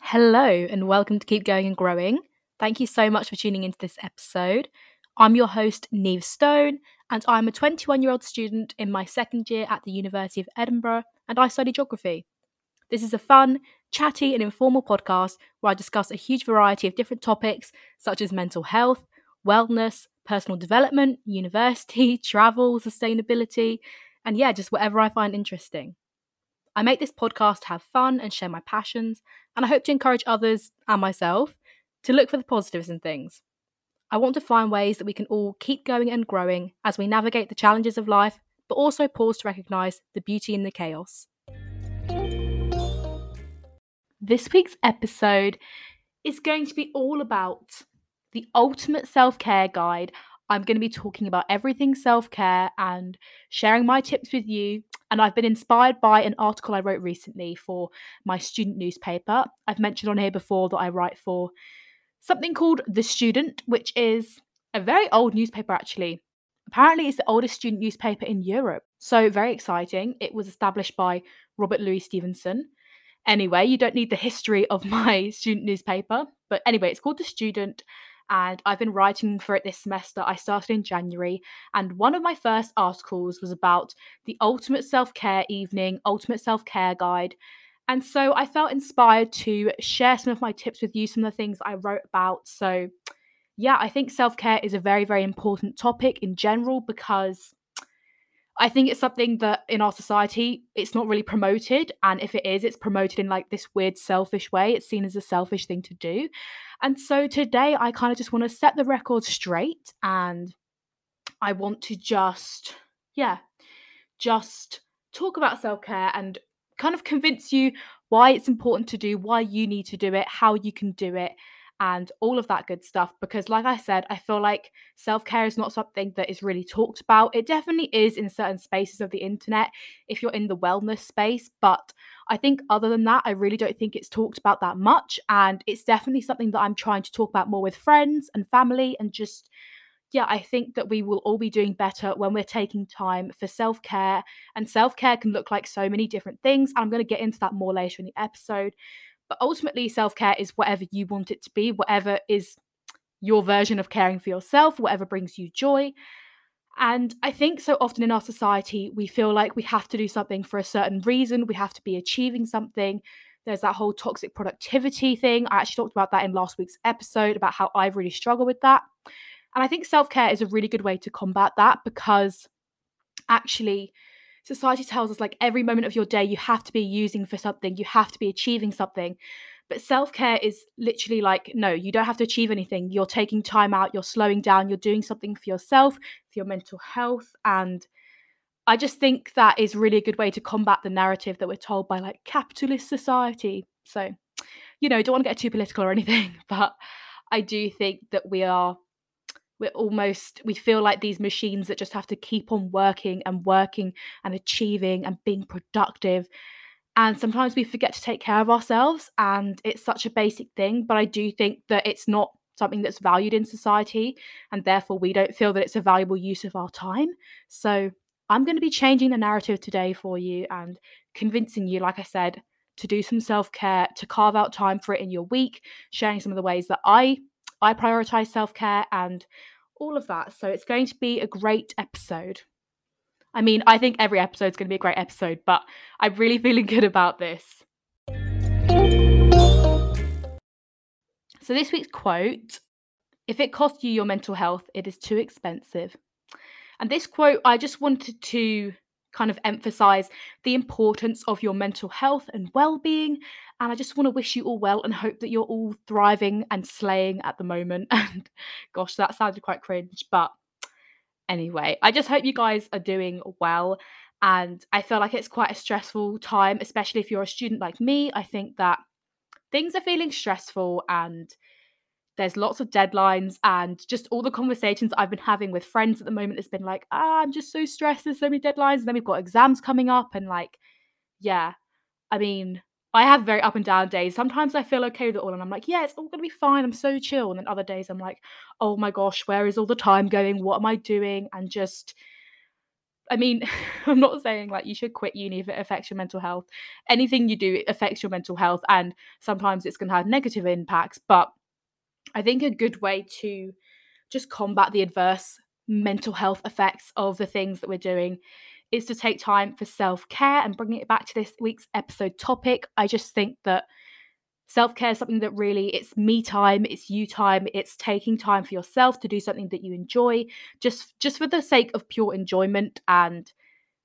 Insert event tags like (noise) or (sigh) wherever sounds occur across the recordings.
Hello, and welcome to Keep Going and Growing. Thank you so much for tuning into this episode. I'm your host, Neve Stone, and I'm a 21 year old student in my second year at the University of Edinburgh, and I study geography. This is a fun, chatty, and informal podcast where I discuss a huge variety of different topics such as mental health, wellness, personal development, university, (laughs) travel, sustainability, and yeah, just whatever I find interesting. I make this podcast to have fun and share my passions, and I hope to encourage others and myself to look for the positives in things. I want to find ways that we can all keep going and growing as we navigate the challenges of life, but also pause to recognise the beauty in the chaos. This week's episode is going to be all about the ultimate self care guide. I'm going to be talking about everything self care and sharing my tips with you and I've been inspired by an article I wrote recently for my student newspaper. I've mentioned on here before that I write for something called The Student, which is a very old newspaper actually. Apparently, it's the oldest student newspaper in Europe. So, very exciting. It was established by Robert Louis Stevenson. Anyway, you don't need the history of (laughs) my student newspaper. But anyway, it's called The Student and I've been writing for it this semester. I started in January, and one of my first articles was about the ultimate self care evening, ultimate self care guide. And so I felt inspired to share some of my tips with you, some of the things I wrote about. So, yeah, I think self care is a very, very important topic in general because I think it's something that in our society it's not really promoted and if it is it's promoted in like this weird selfish way it's seen as a selfish thing to do. And so today I kind of just want to set the record straight and I want to just yeah, just talk about self-care and kind of convince you why it's important to do, why you need to do it, how you can do it and all of that good stuff. Because, like I said, I feel like self care is not something that is really talked about. It definitely is in certain spaces of the internet if you're in the wellness space. But I think, other than that, I really don't think it's talked about that much. And it's definitely something that I'm trying to talk about more with friends and family and just yeah, I think that we will all be doing better when we're taking time for self care. And self care can look like so many different things. I'm going to get into that more later in the episode. But ultimately, self care is whatever you want it to be, whatever is your version of caring for yourself, whatever brings you joy. And I think so often in our society, we feel like we have to do something for a certain reason, we have to be achieving something. There's that whole toxic productivity thing. I actually talked about that in last week's episode about how I've really struggled with that. And I think self care is a really good way to combat that because actually, society tells us like every moment of your day you have to be using for something, you have to be achieving something. But self care is literally like, no, you don't have to achieve anything. You're taking time out, you're slowing down, you're doing something for yourself, for your mental health. And I just think that is really a good way to combat the narrative that we're told by like capitalist society. So, you know, don't want to get too political or anything, (laughs) but I do think that we are we're almost we feel like these machines that just have to keep on working and working and achieving and being productive. And sometimes we forget to take care of ourselves and it's such a basic thing but i do think that it's not something that's valued in society and therefore we don't feel that it's a valuable use of our time. So i'm going to be changing the narrative today for you and convincing you like i said to do some self-care to carve out time for it in your week sharing some of the ways that i I prioritize self care and all of that. So it's going to be a great episode. I mean, I think every episode is going to be a great episode, but I'm really (laughs) feeling good about this. So, this week's quote if it costs you your mental health, it is too expensive. And this quote, I just wanted to kind of emphasize the importance of your mental health and well-being. And i just want to wish you all well and hope that you're all thriving and slaying at the moment. (laughs) And gosh that sounded quite cringe but anyway i just hope you guys are doing well. And i feel like it's quite a stressful time especially if you're a student like me. I think that things are feeling stressful and there's lots of deadlines and just all the conversations I've been having with friends at the moment has been like, ah, I'm just so stressed. There's so many deadlines. And then we've got exams coming up. And like, yeah, I mean, I have very up and down days. Sometimes I feel okay with it all and I'm like, yeah, it's all going to be fine. I'm so chill. And then other days I'm like, oh my gosh, where is all the time going? What am I doing? And just, I mean, (laughs) I'm not saying like you should quit uni if it affects your mental health. Anything you do affects your mental health, and sometimes it's going to have negative impacts. But I think a good way to just combat the adverse mental health effects of the things that we're doing is to take time for self care and bringing it back to this week's episode topic. I just think that self-care is something that really it's me time it's you time it's taking time for yourself to do something that you enjoy just just for the sake of pure enjoyment and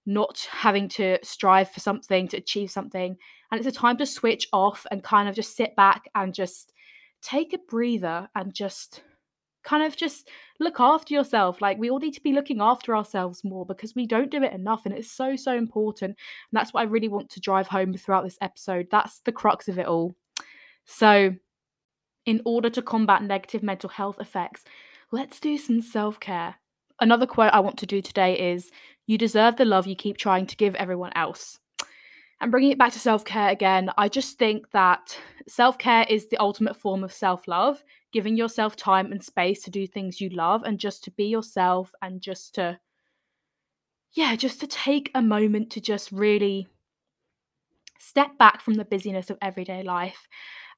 not having to strive for something to achieve something and it's a time to switch off and kind of just sit back and just take a breather and just kind of just look after yourself. Like we all need to be looking after ourselves more because we don't do it enough and it's so so important. And that's what I really want to drive home throughout this episode. That's the crux of it all. So, in order to combat negative mental health effects, let's do some self-care. Another quote I want to do today is you deserve the love you keep trying to give everyone else. And bringing it back to self care again, I just think that self care is the ultimate form of self love, giving yourself time and space to do things you love and just to be yourself and just to, yeah, just to take a moment to just really step back from the busyness of everyday life.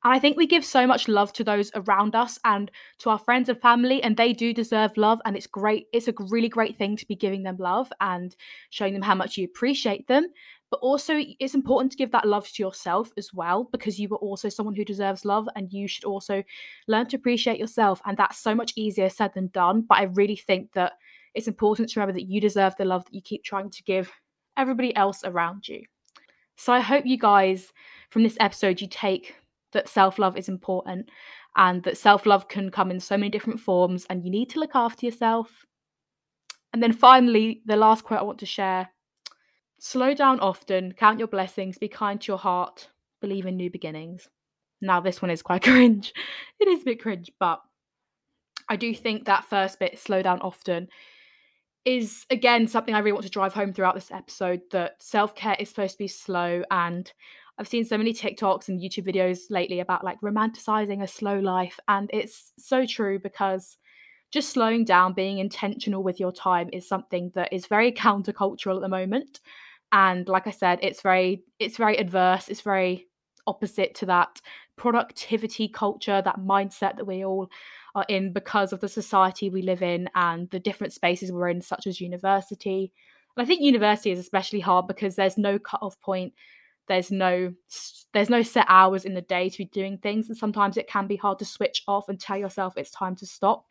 And I think we give so much love to those around us and to our friends and family, and they do deserve love. And it's great, it's a really great thing to be giving them love and showing them how much you appreciate them but also it's important to give that love to yourself as well because you are also someone who deserves love and you should also learn to appreciate yourself and that's so much easier said than done. But i really think that it's important to remember that you deserve the love that you keep trying to give everybody else around you. So i hope you guys from this episode you take that self-love is important and that self-love can come in so many different forms and you need to look after yourself. And then finally the last quote i want to share Slow down often, count your blessings, be kind to your heart, believe in new beginnings. Now, this one is quite (laughs) cringe. It is a bit cringe, but I do think that first bit, slow down often, is again something I really want to drive home throughout this episode that self care is supposed to be slow. And I've seen so many TikToks and YouTube videos lately about like romanticizing a slow life. And it's so true because just slowing down, being intentional with your time is something that is very (laughs) countercultural at the moment and like i said it's very it's very adverse it's very opposite to that productivity culture that mindset that we all are in because of the society we live in and the different spaces we're in such as university. And i think university is especially hard because there's no cut-off point there's no there's no set hours in the day to be doing things and sometimes it can be hard to switch off and tell yourself it's time to stop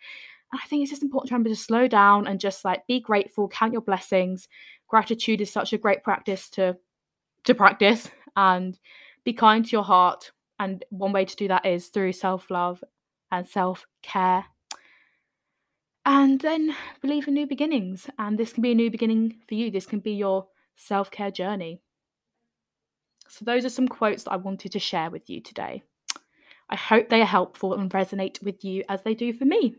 i think it's just important to remember to slow down and just like be grateful count your blessings. Gratitude is such a great practice to to practice and be kind to your heart. And one way to do that is through self-love and self-care. And then believe in new beginnings. And this can be a new beginning for you. This can be your self-care journey. So those are some quotes that i wanted to share with you today. I hope they are helpful and resonate with you as they do for me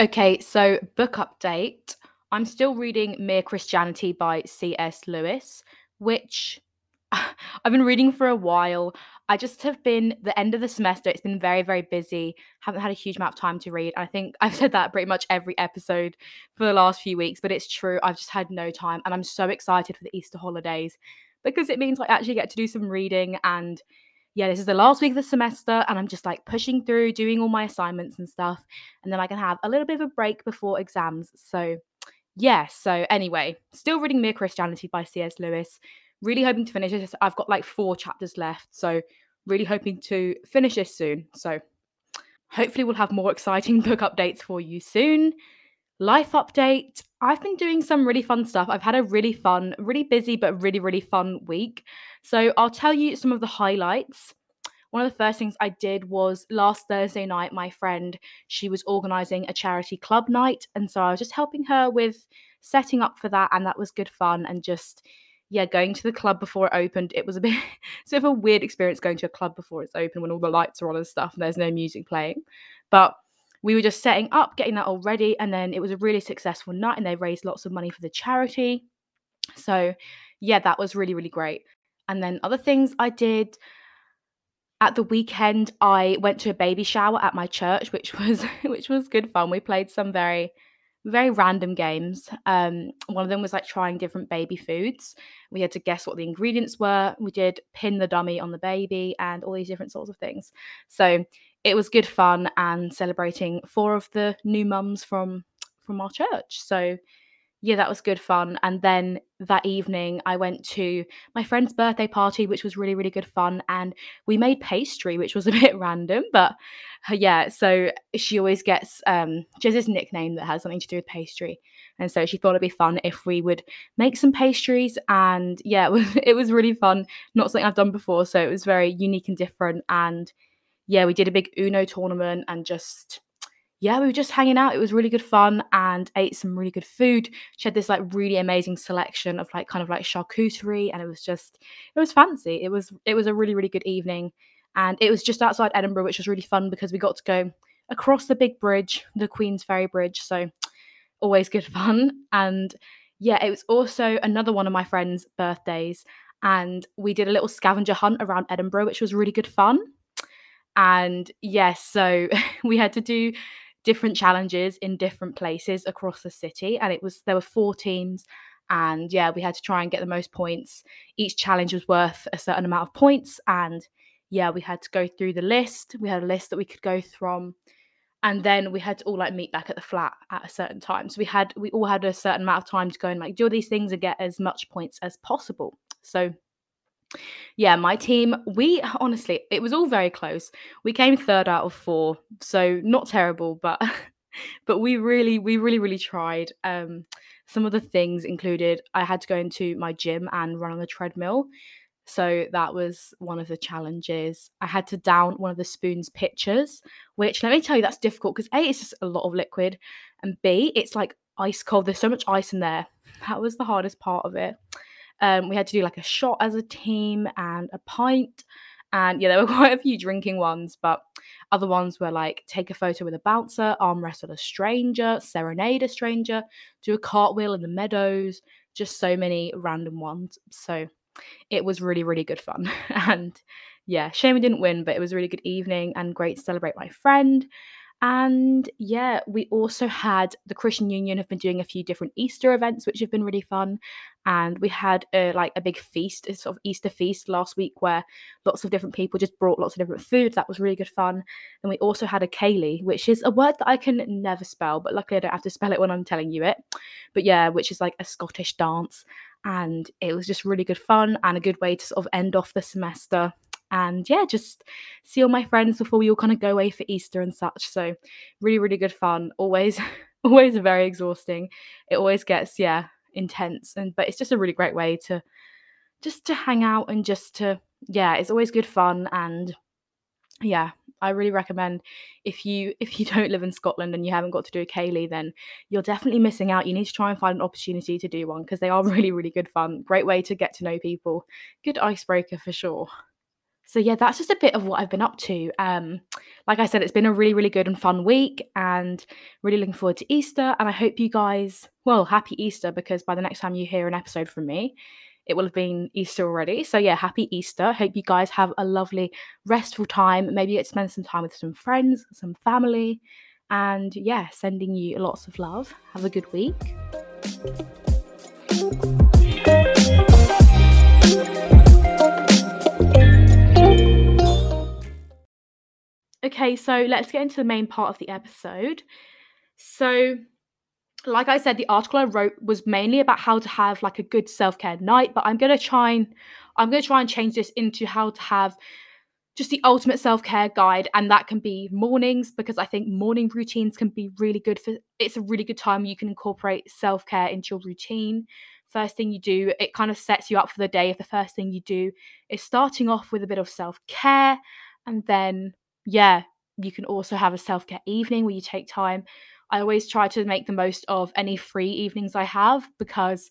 okay so book update I'm still reading Mere Christianity by C.S. Lewis, which (laughs) I've been reading for a while. I just have been the end of the semester. It's been very, very busy. Haven't had a huge amount of time to read. I think (laughs) I've said that pretty much every episode for the last few weeks, but it's true. I've just had no time, and I'm so excited for the Easter holidays because it means I actually get to do some reading. And yeah, this is the last week of the semester, and I'm just like pushing through, doing all my assignments and stuff, and then I can have a little bit of a break before exams. So yeah, so anyway, still reading Mere Christianity by C.S. Lewis. Really hoping to finish this. I've got like four chapters left, so really hoping to finish this soon. So hopefully we'll have more (laughs) exciting book updates for you soon. Life update. I've been doing some really fun stuff. I've had a really fun, really busy, but really, really fun week. So I'll tell you some of the highlights one of the first things I did was last Thursday night, my friend, she was organizing a charity club night. And so I was just helping her with setting up for that. And that was good fun. And just, yeah, going to the club before it opened, it was a bit (laughs) sort of a weird experience going to a club before it's open when all the lights are on and stuff and there's no music playing. But we were just setting up, getting that all ready, and then it was a really successful night and they raised lots of money for the charity. So, yeah, that was really, really great. And then other things I did at the weekend, I went to a baby shower at my church, which (laughs) was which was good fun. We played some very very random games. Um, one of them was like trying different baby foods. We had to guess what the ingredients were. We did pin the dummy on the baby and all these different sorts of things. So it was good fun and celebrating four of the new mums from from our church. So yeah, that was good fun. And then that evening, I went to my friend's birthday party, which was really, really good fun. And we made pastry, which was a (laughs) bit random, but uh, yeah. So she always gets um, she has this nickname that has something to do with pastry, and so she thought it'd be fun if we would make some pastries. And yeah, (laughs) it was it was really fun. Not something I've done before, so it was very unique and different. And yeah, we did a big Uno tournament and just yeah, we were just hanging out. It was really good fun and ate some really good food. She had this like really amazing selection of like kind of like charcuterie and it was just it was fancy. It was it was a really really good evening and it was just outside Edinburgh which was really fun because we got to go across the big bridge, the Queensferry Bridge. So always good (laughs) fun and yeah, it was also another one of my friends' birthdays and we did a little scavenger hunt around Edinburgh which was really good fun. And yes, so (laughs) we had to do different challenges in different places across the city and it was there were four teams and yeah we had to try and get the most points. Each challenge was worth a certain amount of points and yeah we had to go through the list. We had a list that we could go from and then we had to all like meet back at the flat at a certain time. So we had we all had a certain amount of time to go and like do all these things and get as much points as possible. So yeah, my team, we honestly, it was all very close. We came third out of four, so not terrible, but (laughs) but we really, we really, really tried. Um, some of the things included I had to go into my gym and run on the treadmill. So that was one of the challenges. I had to down one of the spoon's pitchers, which let me tell you, that's difficult because A, it's just a lot of liquid, and B, it's like ice cold. There's so much ice in there. That was the hardest part of it. Um, we had to do like a shot as a team and a pint. And yeah, there were (laughs) quite a few drinking ones, but other ones were like take a photo with a bouncer, arm wrestle a stranger, serenade a stranger, do a cartwheel in the meadows, just so many random ones. So it was really, really good fun. (laughs) and yeah, shame we didn't win, but it was a really good evening and great to celebrate my friend. And yeah, we also had the Christian Union have been doing a few different Easter events, which have been really fun. And we had a, like a big feast, a sort of Easter feast last week, where lots of different people just brought lots of different food. That was really good fun. And we also had a ceilidh, which is a word that I can never spell, but luckily I don't have to spell it when I'm telling you it. But yeah, which is like a Scottish dance. And it was just really good fun and a good way to sort of end off the semester and yeah, just see all my friends before we all kind of go away for Easter and such. So really, really good fun. Always, (laughs) always very exhausting. It always gets yeah intense, and but it's just a really great way to just to hang out and just to yeah, it's always good fun and yeah i really recommend if you (laughs) if you don't live in scotland and you haven't got to do a ceilidh then you're definitely missing out. You need to try and find an opportunity to do one because they are (laughs) really really good fun. Great way to get to know people. Good icebreaker for sure so yeah, that's just a bit of what I've been up to. Um, like I said, it's been a really, really good and fun week, and really looking forward to Easter. And I hope you guys, well, happy Easter because by the next time you hear an episode from me, it will have been Easter already. So yeah, happy Easter. Hope you guys have a lovely, restful time. Maybe get to spend some time with some friends, some family, and yeah, sending you lots of love. Have a good week. Okay, so let's get into the main part of the episode. So, like I said, the article I wrote was mainly about how to have like a good self-care night, but I'm gonna try and I'm gonna try and change this into how to have just the ultimate self-care guide and that can be mornings because i think morning routines can be really good for it's a really good time you can incorporate self-care into your routine first thing you do it kind of sets you up for the day if the first thing you do is starting off with a bit of self-care and then yeah, you can also have a self care evening where you take time. I always try to make the most of any free evenings I have because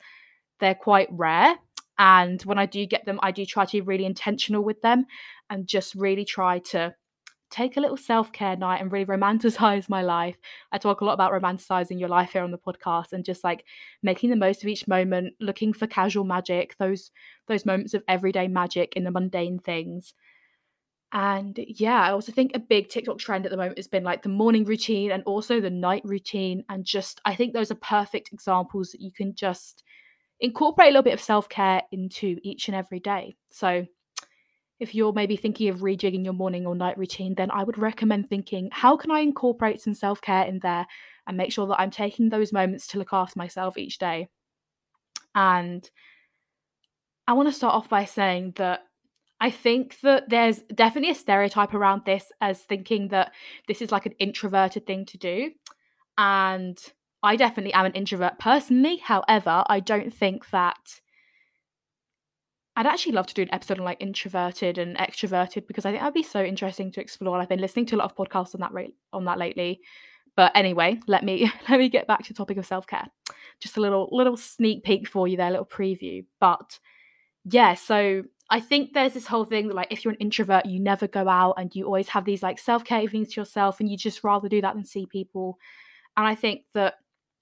they're quite rare. And when I do get them, I do try to be really intentional with them and just really try to take a little self care night and really (laughs) romanticize my life. I talk a lot about romanticizing your life here on the podcast and just like making the most of each moment, looking for casual magic, those those moments of everyday magic in the mundane things. And yeah, I also think a big TikTok trend at the moment has been like the morning routine and also the night routine. And just, I think those are perfect examples that you can just incorporate a little bit of self care into each and every day. So, if you're maybe thinking of rejigging your morning or night routine, then I would recommend thinking, how can I incorporate some self care in there and make sure that I'm taking those moments to look after myself each day? And I want to start off by saying that I think that there's definitely a stereotype around this as thinking that this is like an introverted thing to do. And I definitely am an introvert personally. However, I don't think that I'd actually love to do an episode on like introverted and extroverted because I think that'd be so interesting to explore. I've been listening to a lot of podcasts on that rate on that lately. But anyway, let me (laughs) let me get back to the topic of self-care. Just a little little sneak peek for you there, a little preview. But yeah, so I think there's this whole thing that like if you're an introvert, you never go out and you always have these like self-care evenings to yourself and you just rather do that than see people. And I think that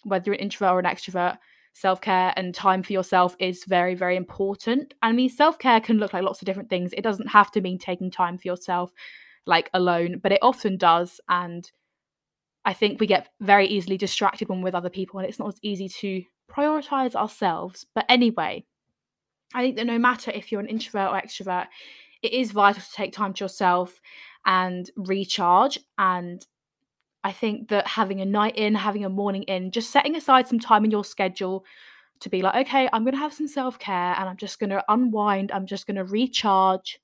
whether you're an introvert or an extrovert, self care and time for yourself is very, very important. I mean, self care can look like lots of different things. It doesn't have to mean taking time for yourself, like alone, but it often does. And I think we get very easily distracted when we're with other people, and it's not as easy to prioritize ourselves. But anyway, I think that no matter if you're an introvert or extrovert, it is vital to take time to yourself and recharge and I think that having a night in, having a morning in, just setting aside some time in your schedule to be like, okay, I'm going to have some self care and I'm just going to unwind, I'm just going to recharge.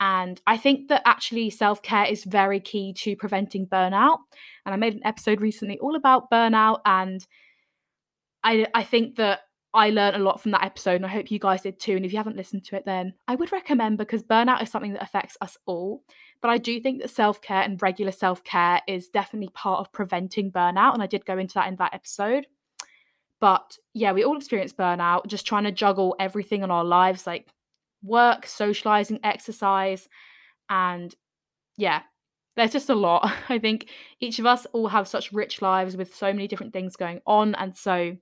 And I think that actually self care is very key to preventing burnout. And I made an episode recently all about burnout. And I, I think that I learned a lot from that episode, and I hope you guys did too. And if you haven't listened to it, then I would recommend because burnout is something that affects us all. But I do think that self care and regular self care is definitely part of preventing burnout. And I did go into that in that episode. But yeah, we all experience burnout, just trying to juggle everything in our lives like work, socializing, exercise. And yeah, there's just a lot. (laughs) I think each of us all have such rich lives with so many different things going on. And so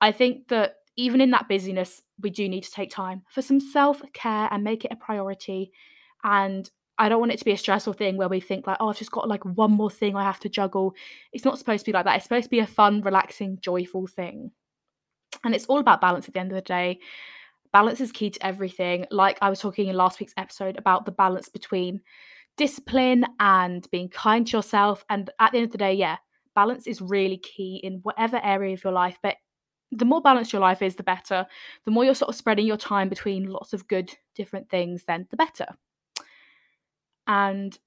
I think that even in that busyness, we do need to take time for some self care and make it a priority. And I don't want it to be a stressful thing where we think like, oh, I've just got like one more thing I have to juggle. It's not supposed to be like that. It's supposed to be a fun, relaxing, joyful thing. And it's all about balance at the end of the day. Balance is key to everything. Like I was talking in last week's episode about the balance between discipline and being kind to yourself. And at the end of the day, yeah, balance is really key in whatever area of your life. But the more balanced your life is, the better. The more you're sort of spreading your time between lots of good different things, then the better. And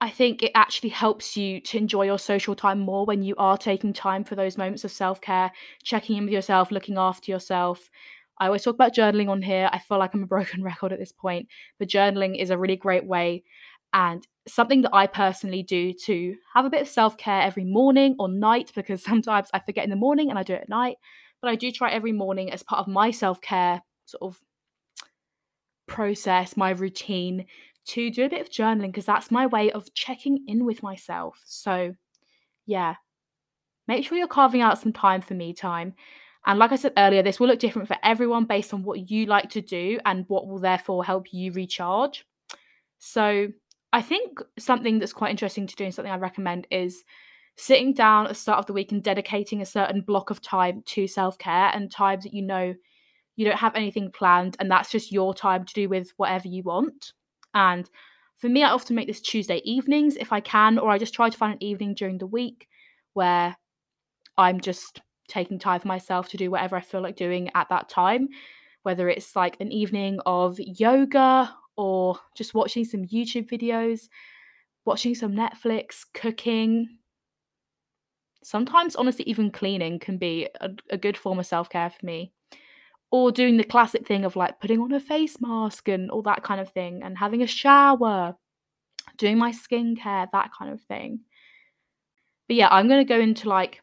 I think it actually helps you to enjoy your social time more when you are taking time for those moments of self care, checking in with yourself, looking after yourself. I always talk about journaling on here. I feel like I'm a (laughs) broken record at this point, but journaling is a really great way and something that I personally do to have a bit of self care every morning or night because (laughs) sometimes I forget in the morning and I do it at night. But I do try every morning as part of my self care sort of process, my routine to do a bit of journaling because that's my way of checking in with myself. So, yeah, make sure you're carving out some time for me time. And like I said earlier, this will look different for everyone based on what you like to do and what will therefore help you recharge. So, I think something that's quite interesting to do and something I recommend is sitting down at the start of the week and dedicating a certain block of time to self care and times that you know you don't have anything planned and that's just your time to do with whatever you want. And for me, I often make this Tuesday evenings if I can, or I just try to find an evening during the week where I'm just taking time for myself to do whatever I feel like doing at that time, whether it's like an evening of yoga or just watching some YouTube videos, watching some Netflix, cooking. Sometimes, honestly, even cleaning can be a, a good form of self care for me or doing the classic thing of like putting on a face mask and all that kind of thing and having a shower doing my skincare that kind of thing but yeah i'm going to go into like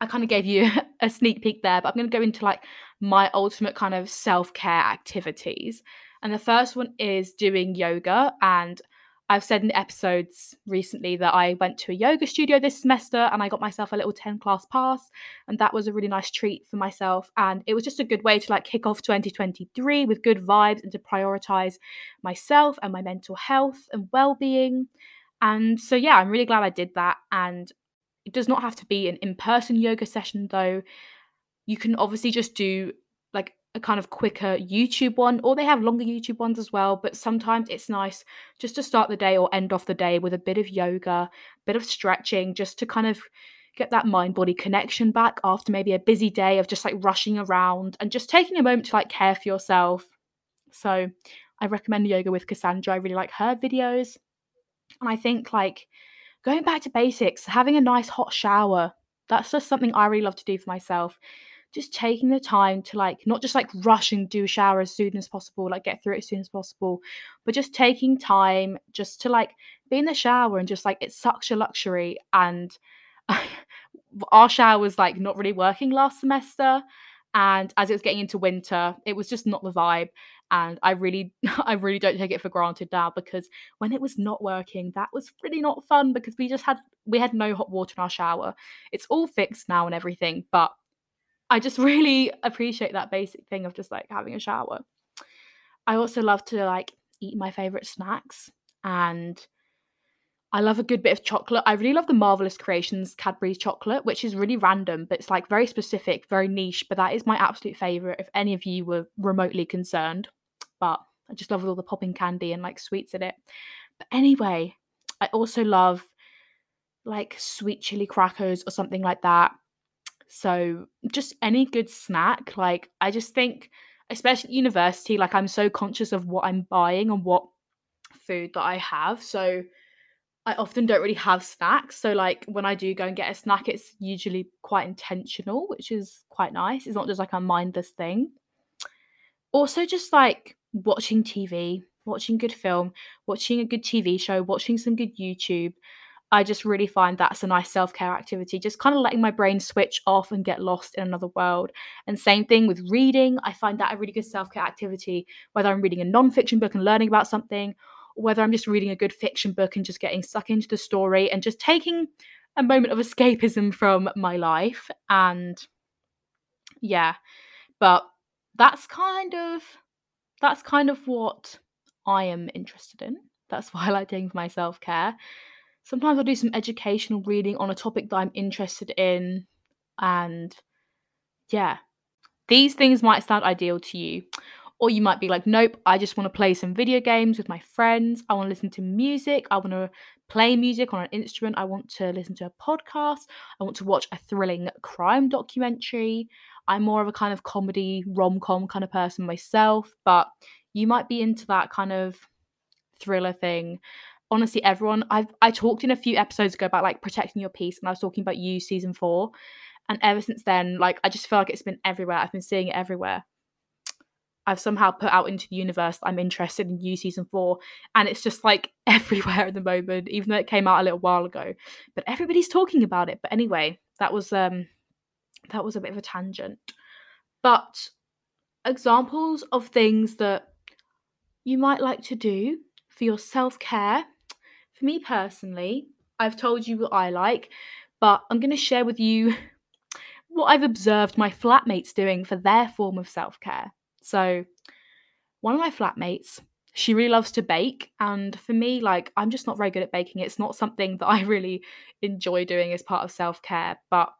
i kind of gave you (laughs) a sneak peek there, but I'm going to go into like my ultimate kind of self care activities. And the first one is doing yoga. And I've said in episodes recently that I went to a yoga studio this semester and I got myself a little 10 class pass. And that was a really nice treat for myself. And it was just a good way to like kick off 2023 with good vibes and to prioritize myself and my mental health and well being. And so, yeah, I'm really glad I did that. And it does not have to be an in person yoga session, though. You can obviously just do like a kind of quicker YouTube one, or they have longer YouTube ones as well. But sometimes it's nice just to start the day or end off the day with a bit of yoga, bit of stretching, just to kind of get that mind body connection back after maybe a busy day of just like rushing around and just taking a moment to like care for yourself. So I recommend yoga with Kassandra. I really like her videos. And I think like going back to basics, having a nice hot shower, that's just something I really love to do for myself. Just taking the time to like not just like rush and do a shower as soon as possible, like get through it as soon as possible, but just taking time just to like be in the shower and just like it's such a luxury. And (laughs) our shower was like not really working last semester. And as it was getting into winter, it was just not the vibe and i really (laughs) i really don't take it for granted now because when it was not working that was really not fun because we just had we had no hot water in our shower it's all fixed now and everything but i just (laughs) really appreciate that basic thing of just like having a shower i also love to like eat my favorite snacks and I love a good bit of chocolate. I really love the Marvelous Creations Cadbury's chocolate, which is really random, but it's like very specific, very niche. But that is my absolute favorite. If any of you were remotely concerned, but I just love all the popping candy and like sweets in it. But anyway, I also love like sweet chili crackers or something like that. So just any good snack. Like I just think, especially university, like I'm so conscious of what I'm buying and what food that I have. So I often don't really have snacks. So like when I do go and get a snack, it's usually quite intentional, which is quite nice. It's not just like a mindless thing. Also just like watching TV, watching good film, watching a good TV show, watching some good YouTube. I just really find that's a nice self care activity, just kind of letting my brain switch off and get lost in another world. And same thing with reading. I find that a really good self care activity, whether I'm reading a non fiction book and learning about something, or whether I'm just reading a good fiction book and just getting stuck into the story and just taking a moment of (laughs) escapism from my life. And yeah, but that's kind of that's kind of what I am interested in. That's (laughs) why I like doing for my self care. Sometimes I'll do some educational reading on a topic that I'm interested in. And yeah, these things might sound ideal to you. Or you might be like, nope, I just want to play some video games with my friends. I want to listen to music. I want to play music on an instrument. I want to listen to a podcast. I want to watch a thrilling crime documentary. I'm more of a kind of comedy rom com kind of person myself, but you might be into that kind of thriller thing. Honestly, everyone, I've I talked in a few episodes ago about like protecting your peace, and I was talking about you season four, and ever since then, like I just feel like it's been everywhere. I've been seeing it everywhere. I've somehow put out into the universe I'm interested in you season four, and it's just like (laughs) everywhere at the moment, even though it came out a little while ago. But everybody's talking about it. But anyway, that was um that was a bit of a tangent. But examples of things that you might like to do for your self care. For me personally, I've told you what I like, but I'm going to share with you (laughs) what I've observed my flatmates doing for their form of self care. So, one of my flatmates, she really loves to bake. And for me, like, I'm just not very good at baking. It's not something that I really enjoy doing as part of self care. But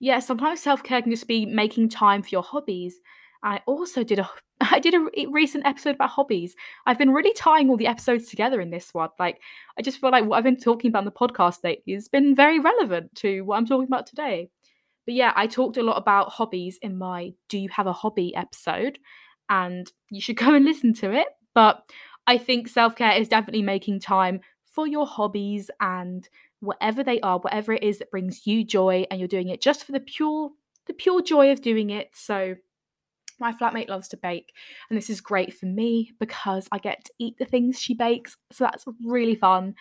yeah, sometimes self care can just be making time for your hobbies. I also did a (laughs) I did a recent episode about hobbies. I've been really tying all the episodes together in this one. Like I just feel like what I've been talking about in the podcast lately has been very relevant to what I'm talking about today. But yeah, I talked a lot about hobbies in my Do You Have a Hobby episode, and you should (laughs) go and listen to it. But I think self care is definitely making time for your hobbies and whatever they are, whatever it is that brings you joy, and you're doing it just for the pure the pure joy of doing it. So my flatmate loves to bake, and this is great for me because I get to eat the things she bakes. So that's really fun.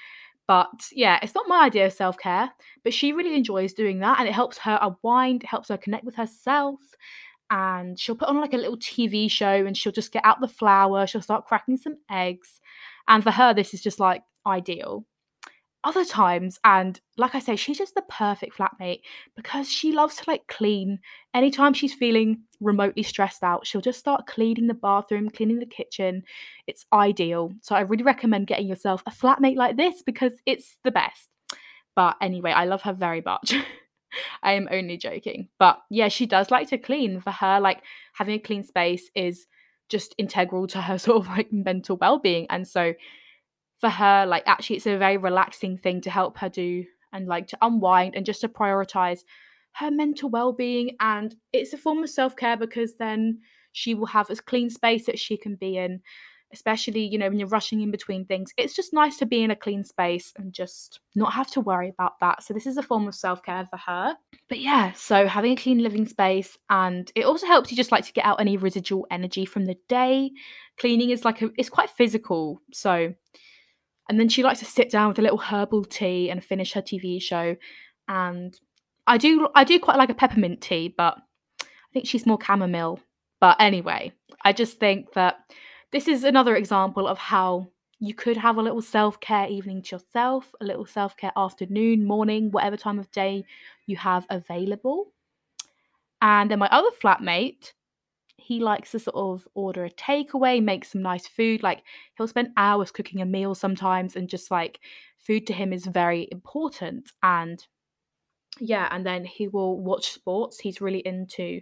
But yeah, it's not my idea of self care, but she really enjoys doing that and it helps her unwind, it helps her connect with herself. And she'll put on like a little TV show and she'll just get out the flour, she'll start cracking some eggs. And for her, this is just like ideal other times and like i say she's just the perfect flatmate because she loves to like clean. Anytime she's feeling remotely stressed out she'll just start cleaning the bathroom cleaning the kitchen. It's ideal. So i really recommend getting yourself a flatmate like this because it's the best. But anyway i love her very much. (laughs) I am only joking. But yeah she does like to clean. For her like having a clean space is just integral to her (laughs) sort of like mental well-being. And so for her, like actually it's a very relaxing thing to help her do and like to unwind and just to prioritize her mental well-being. And it's a form of self-care because then she will have as clean space that she can be in especially you know when you're rushing in between things. It's just nice to be in a clean space and just not have to worry about that. So this is a form of self-care for her. But yeah so having a clean living space and it also helps you just like to get out any residual energy from the day. Cleaning is like a, it's quite physical. So and then she likes to sit down with a little herbal tea and finish her TV show. And I do I do quite like a peppermint tea, but I think she's more chamomile. But anyway, I just think that this is another example of how you could have a little self-care evening to yourself, a little self-care afternoon, morning, whatever time of day you have available. And then my other flatmate, he likes to sort of order a takeaway, make some nice food. Like he'll spend hours cooking a meal sometimes, and just like food to him is very important. And yeah, and then he will watch sports. He's really into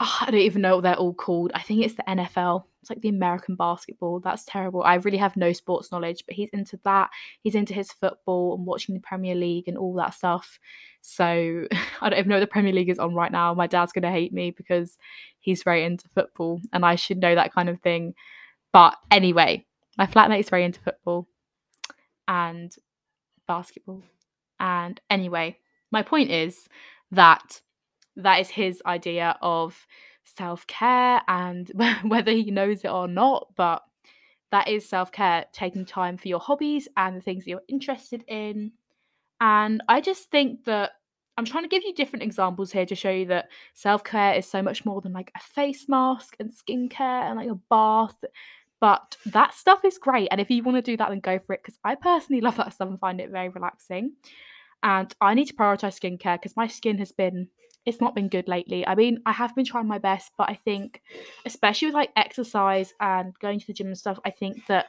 oh, I don't even know what they're all called. I think it's the NFL. It's like the American basketball. That's terrible. I really have no sports knowledge, but he's into that. He's into his football and watching the Premier League and all that stuff. So (laughs) I don't even know the Premier League is on right now. My dad's going to hate me because he's very into football and I should know that kind of thing. But anyway, my flatmate is very into football and basketball. And anyway, my point is that that is his idea of self care and (laughs) whether he knows it or not, but that is self care, taking time for your hobbies and the things that you're interested in. And I just think that I'm trying to give you different examples here to show you that self care is so much more than like a face mask and skincare and like a bath. But that stuff is great. And if you want to do that, then go for it. Because I personally love that stuff and find it very relaxing. And I need to prioritize skincare because my skin has been it's not been good lately. I mean, I have been trying my best, but I think, especially with like exercise and going to the gym and stuff, I think that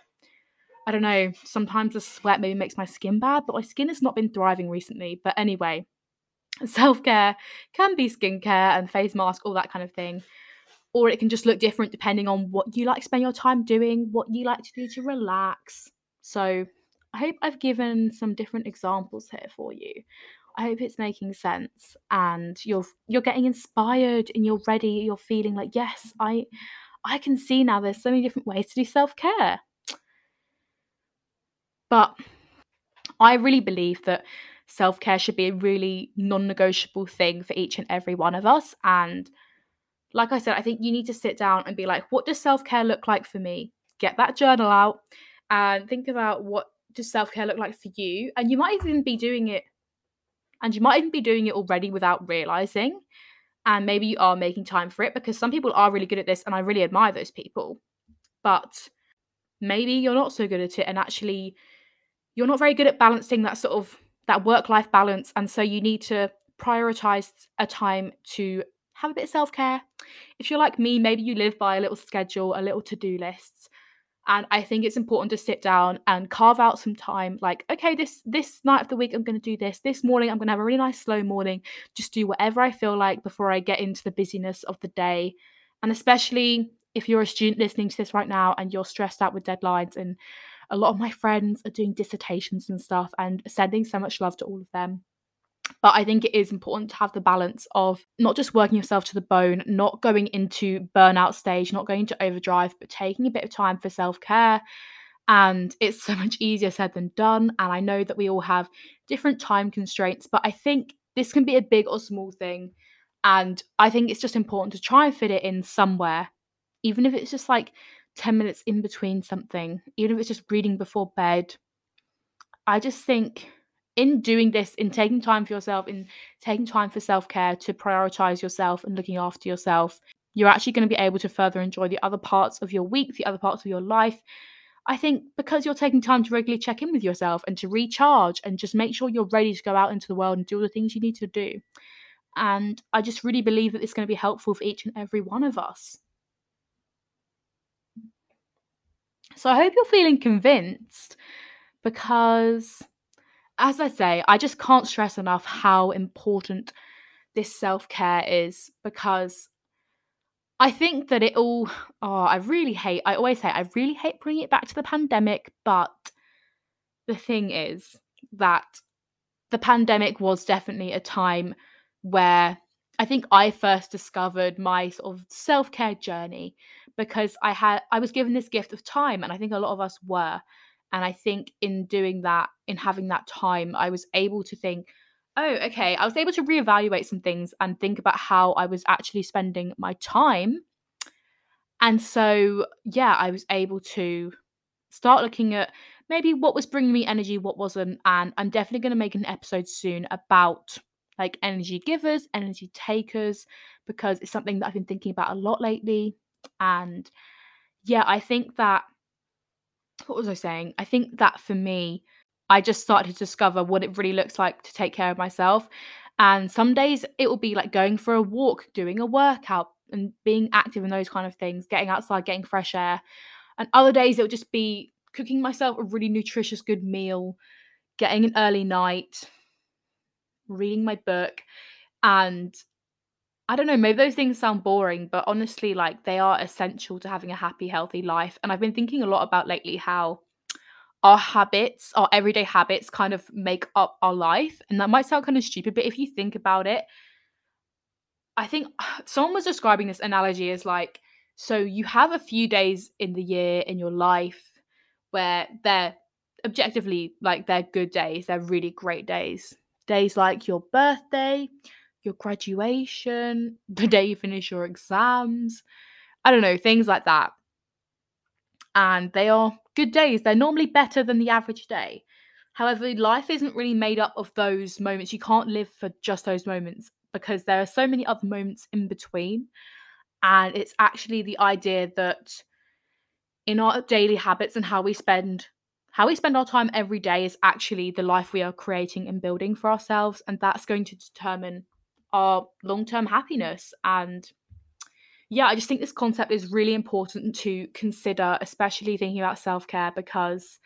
I don't know, sometimes the sweat maybe makes my skin bad, but my skin has not been thriving recently. But anyway, self care can be skincare and face mask, all that kind of thing. Or it can just look different depending on what you like to spend your time doing, what you like to do to relax. So I hope I've given some different examples here for you. I hope it's making sense and you're you're getting inspired and you're ready, you're feeling like, yes, I I can see now there's so many different ways to do self-care. But I really believe that self-care should be a really non-negotiable thing for each and every one of us and like I said, I think you need to sit down and be like, what does self-care look like for me? Get that journal out and think about what does self-care look like for you and you might even be doing it and you might even be doing it already without realizing. And maybe you are making time for it because some people are really good at this, and I really admire those people. But maybe you're not so good at it, and actually, you're not very good at balancing that sort of that work life balance. And so you need to prioritize a time to have a bit of self care. If you're like me, maybe you live by a little schedule, a little to do lists. And I think it's important to sit down and carve out some time. Like, okay, this this night of the week I'm going to do this. This morning I'm going to have a really nice slow morning. Just do whatever I feel like before I get into the busyness of the day. And especially if you're a student listening to this right now and you're stressed out with deadlines and a lot of my friends are doing dissertations and stuff and sending so much love to all of them but I think it is important to have the balance of not just working yourself to the bone, not going into burnout stage, not going to overdrive, but taking a bit of time for self care. And it's so much easier said than done. And I know that we all have different time constraints, but I think this can be a big or small thing. And I think it's just important to try and fit it in somewhere, even if it's just like 10 minutes in between something, even if it's just reading before bed. I just think in doing this, in taking time for yourself, in taking time for self care to prioritize yourself and looking after yourself, you're actually going to be able to further enjoy the other parts of your week, the other parts of your life. I think because you're taking time to regularly check in with yourself and to recharge and just make sure you're ready to go out into the world and do all the things you need to do. And I just really believe that it's going to be helpful for each and every one of us. So I hope you're feeling convinced because, as I say, I just can't stress enough how important this self care is because I think that it all, oh, I really hate, I always say, I really hate bringing it back to the pandemic, but the thing is that the pandemic was definitely a time where I think I first discovered my sort of self-care journey because I had I was given this gift of time and I think a lot of us were and I think in doing that in having that time I was able to think oh okay I was able to reevaluate some things and think about how I was actually spending my time and so yeah I was able to start looking at maybe what was bringing me energy what wasn't and I'm definitely going to make an episode soon about like energy givers, energy takers, because it's something that I've been thinking about a lot lately. And yeah, I think that, what was I saying? I think that for me, I just started to discover what it really looks like to take care of myself. And some days it will be like going for a walk, doing a workout, and being active in those kind of things, getting outside, getting fresh air. And other days it'll just be cooking myself a really nutritious, good meal, getting an early night, reading my book, and I don't know, maybe those things sound boring, but honestly, like they are essential to having a happy, healthy life. And I've been thinking a lot about lately how our habits, our everyday habits, kind of make up our life. And that might sound kind of stupid, but if you think about it, I think (sighs) someone was describing this analogy as like, so you have a few days in the year in your life where they're objectively like they're good days, they're really great days days like your birthday, your graduation, the day you finish your exams. I don't know, things like that. And they are good days. They're normally better than the average day. However, life isn't really made up of those moments. You can't live for just those moments because there are so many other moments in between. And it's actually the idea that in our daily habits and how we spend how we spend our time every day is actually the life we are creating and building for ourselves and that's going to determine our long-term happiness and yeah i just think this concept is really important to consider especially thinking about self-care because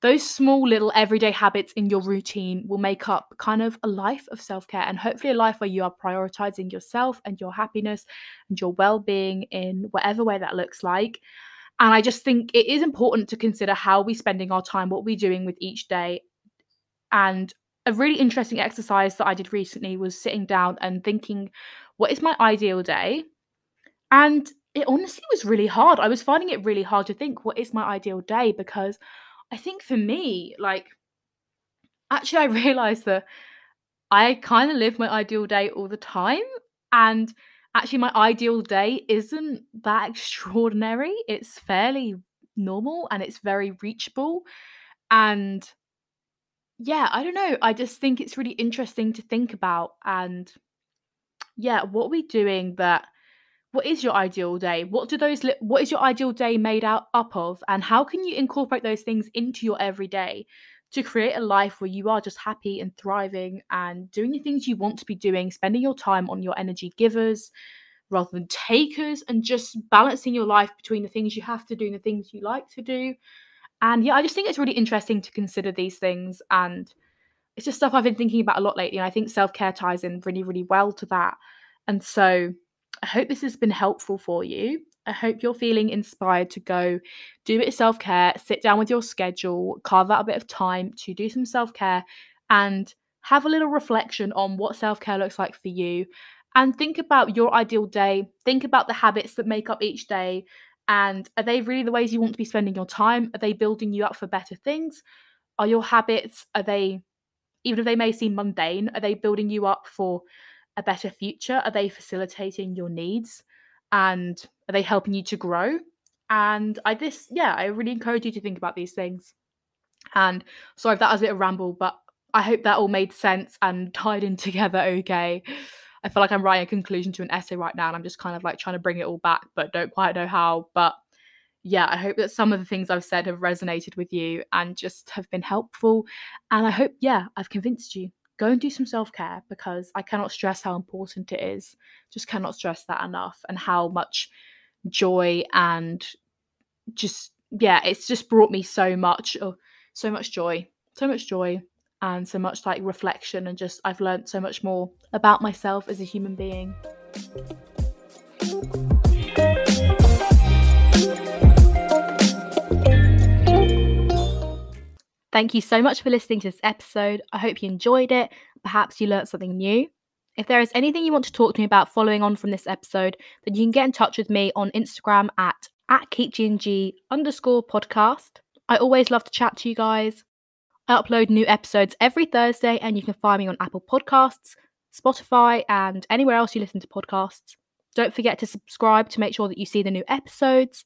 those small little everyday habits in your routine will make up kind of a life of self-care and hopefully a life where you are prioritizing yourself and your happiness and your well-being in whatever way that looks like and I just think it is important to consider how we're spending our time, what we're doing with each day. And a really interesting exercise that I did recently was sitting down and thinking, what is my ideal day? And it honestly was really hard. I was finding it really hard to think, what is my ideal day? Because I think for me, like, actually, I (laughs) realized that I kind of live my ideal day all the time. And actually my ideal day isn't that extraordinary. It's fairly normal and it's very reachable. And yeah, I don't know. I just think it's really interesting to think about. And yeah, what are we doing that? What is your ideal day? What do those? Li- what is your ideal day made out up of? And how can you incorporate those things into your everyday to create a life where you are just happy and thriving and doing the things you want to be doing, spending your time on your energy givers rather than takers, and just balancing your life between the things you have to do and the things you like to do. And yeah, I just think it's really interesting to consider these things. And it's just stuff I've been thinking about a lot lately. And I think self care ties in really, really well to that. And so I hope this has been helpful for you. I hope you're feeling inspired to go do a bit of self care, sit down with your schedule, carve out a bit of time to do some self care and have a little reflection on what self care looks like for you. And think about your ideal day. Think about the habits that make up each day. And are they really the ways you want to be spending your time? Are they building you up for better things? Are your habits, are they, even if they may seem mundane, are they building you up for a better future? Are they facilitating your needs? And are they helping you to grow? And I this yeah, I really encourage you to think about these things. And sorry if that was a bit of ramble, but I hope that all made sense and tied in (laughs) together okay. I feel like I'm writing a conclusion to an essay right now and I'm just kind of like trying to bring it all back, but don't quite know how. But yeah, I hope that some of the things I've said have resonated with you and just have been helpful. And I hope, yeah, I've convinced you. Go and do some self care because I cannot stress how important it is. Just cannot stress that enough and how much joy and just, yeah, it's just brought me so much, oh, so much joy, so much joy and so much like reflection and just I've learned so much more about myself as a human being. Thank you so much for listening to this episode. I hope you enjoyed it. Perhaps you learnt something new. If there is anything you want to talk to me about following on from this episode, then you can get in touch with me on Instagram at, at KeepGNG underscore podcast. I always love to chat to you guys. I upload new episodes every Thursday, and you can find me on Apple Podcasts, Spotify, and anywhere else you listen to podcasts. Don't forget to subscribe to make sure that you see the new episodes.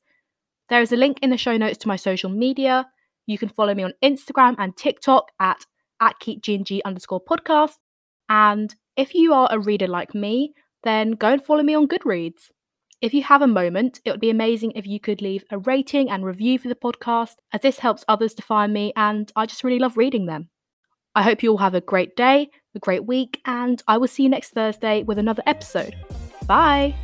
There is a link in the show notes to my social media. You can follow me on Instagram and TikTok at, at keepgng underscore podcast. And if you are a reader like me, then go and follow me on Goodreads. If you have a moment, it would be amazing if you could leave a rating and review for the podcast, as this helps others to find me, and I just really love reading them. I hope you all have a great day, a great week, and I will see you next Thursday with another episode. Bye!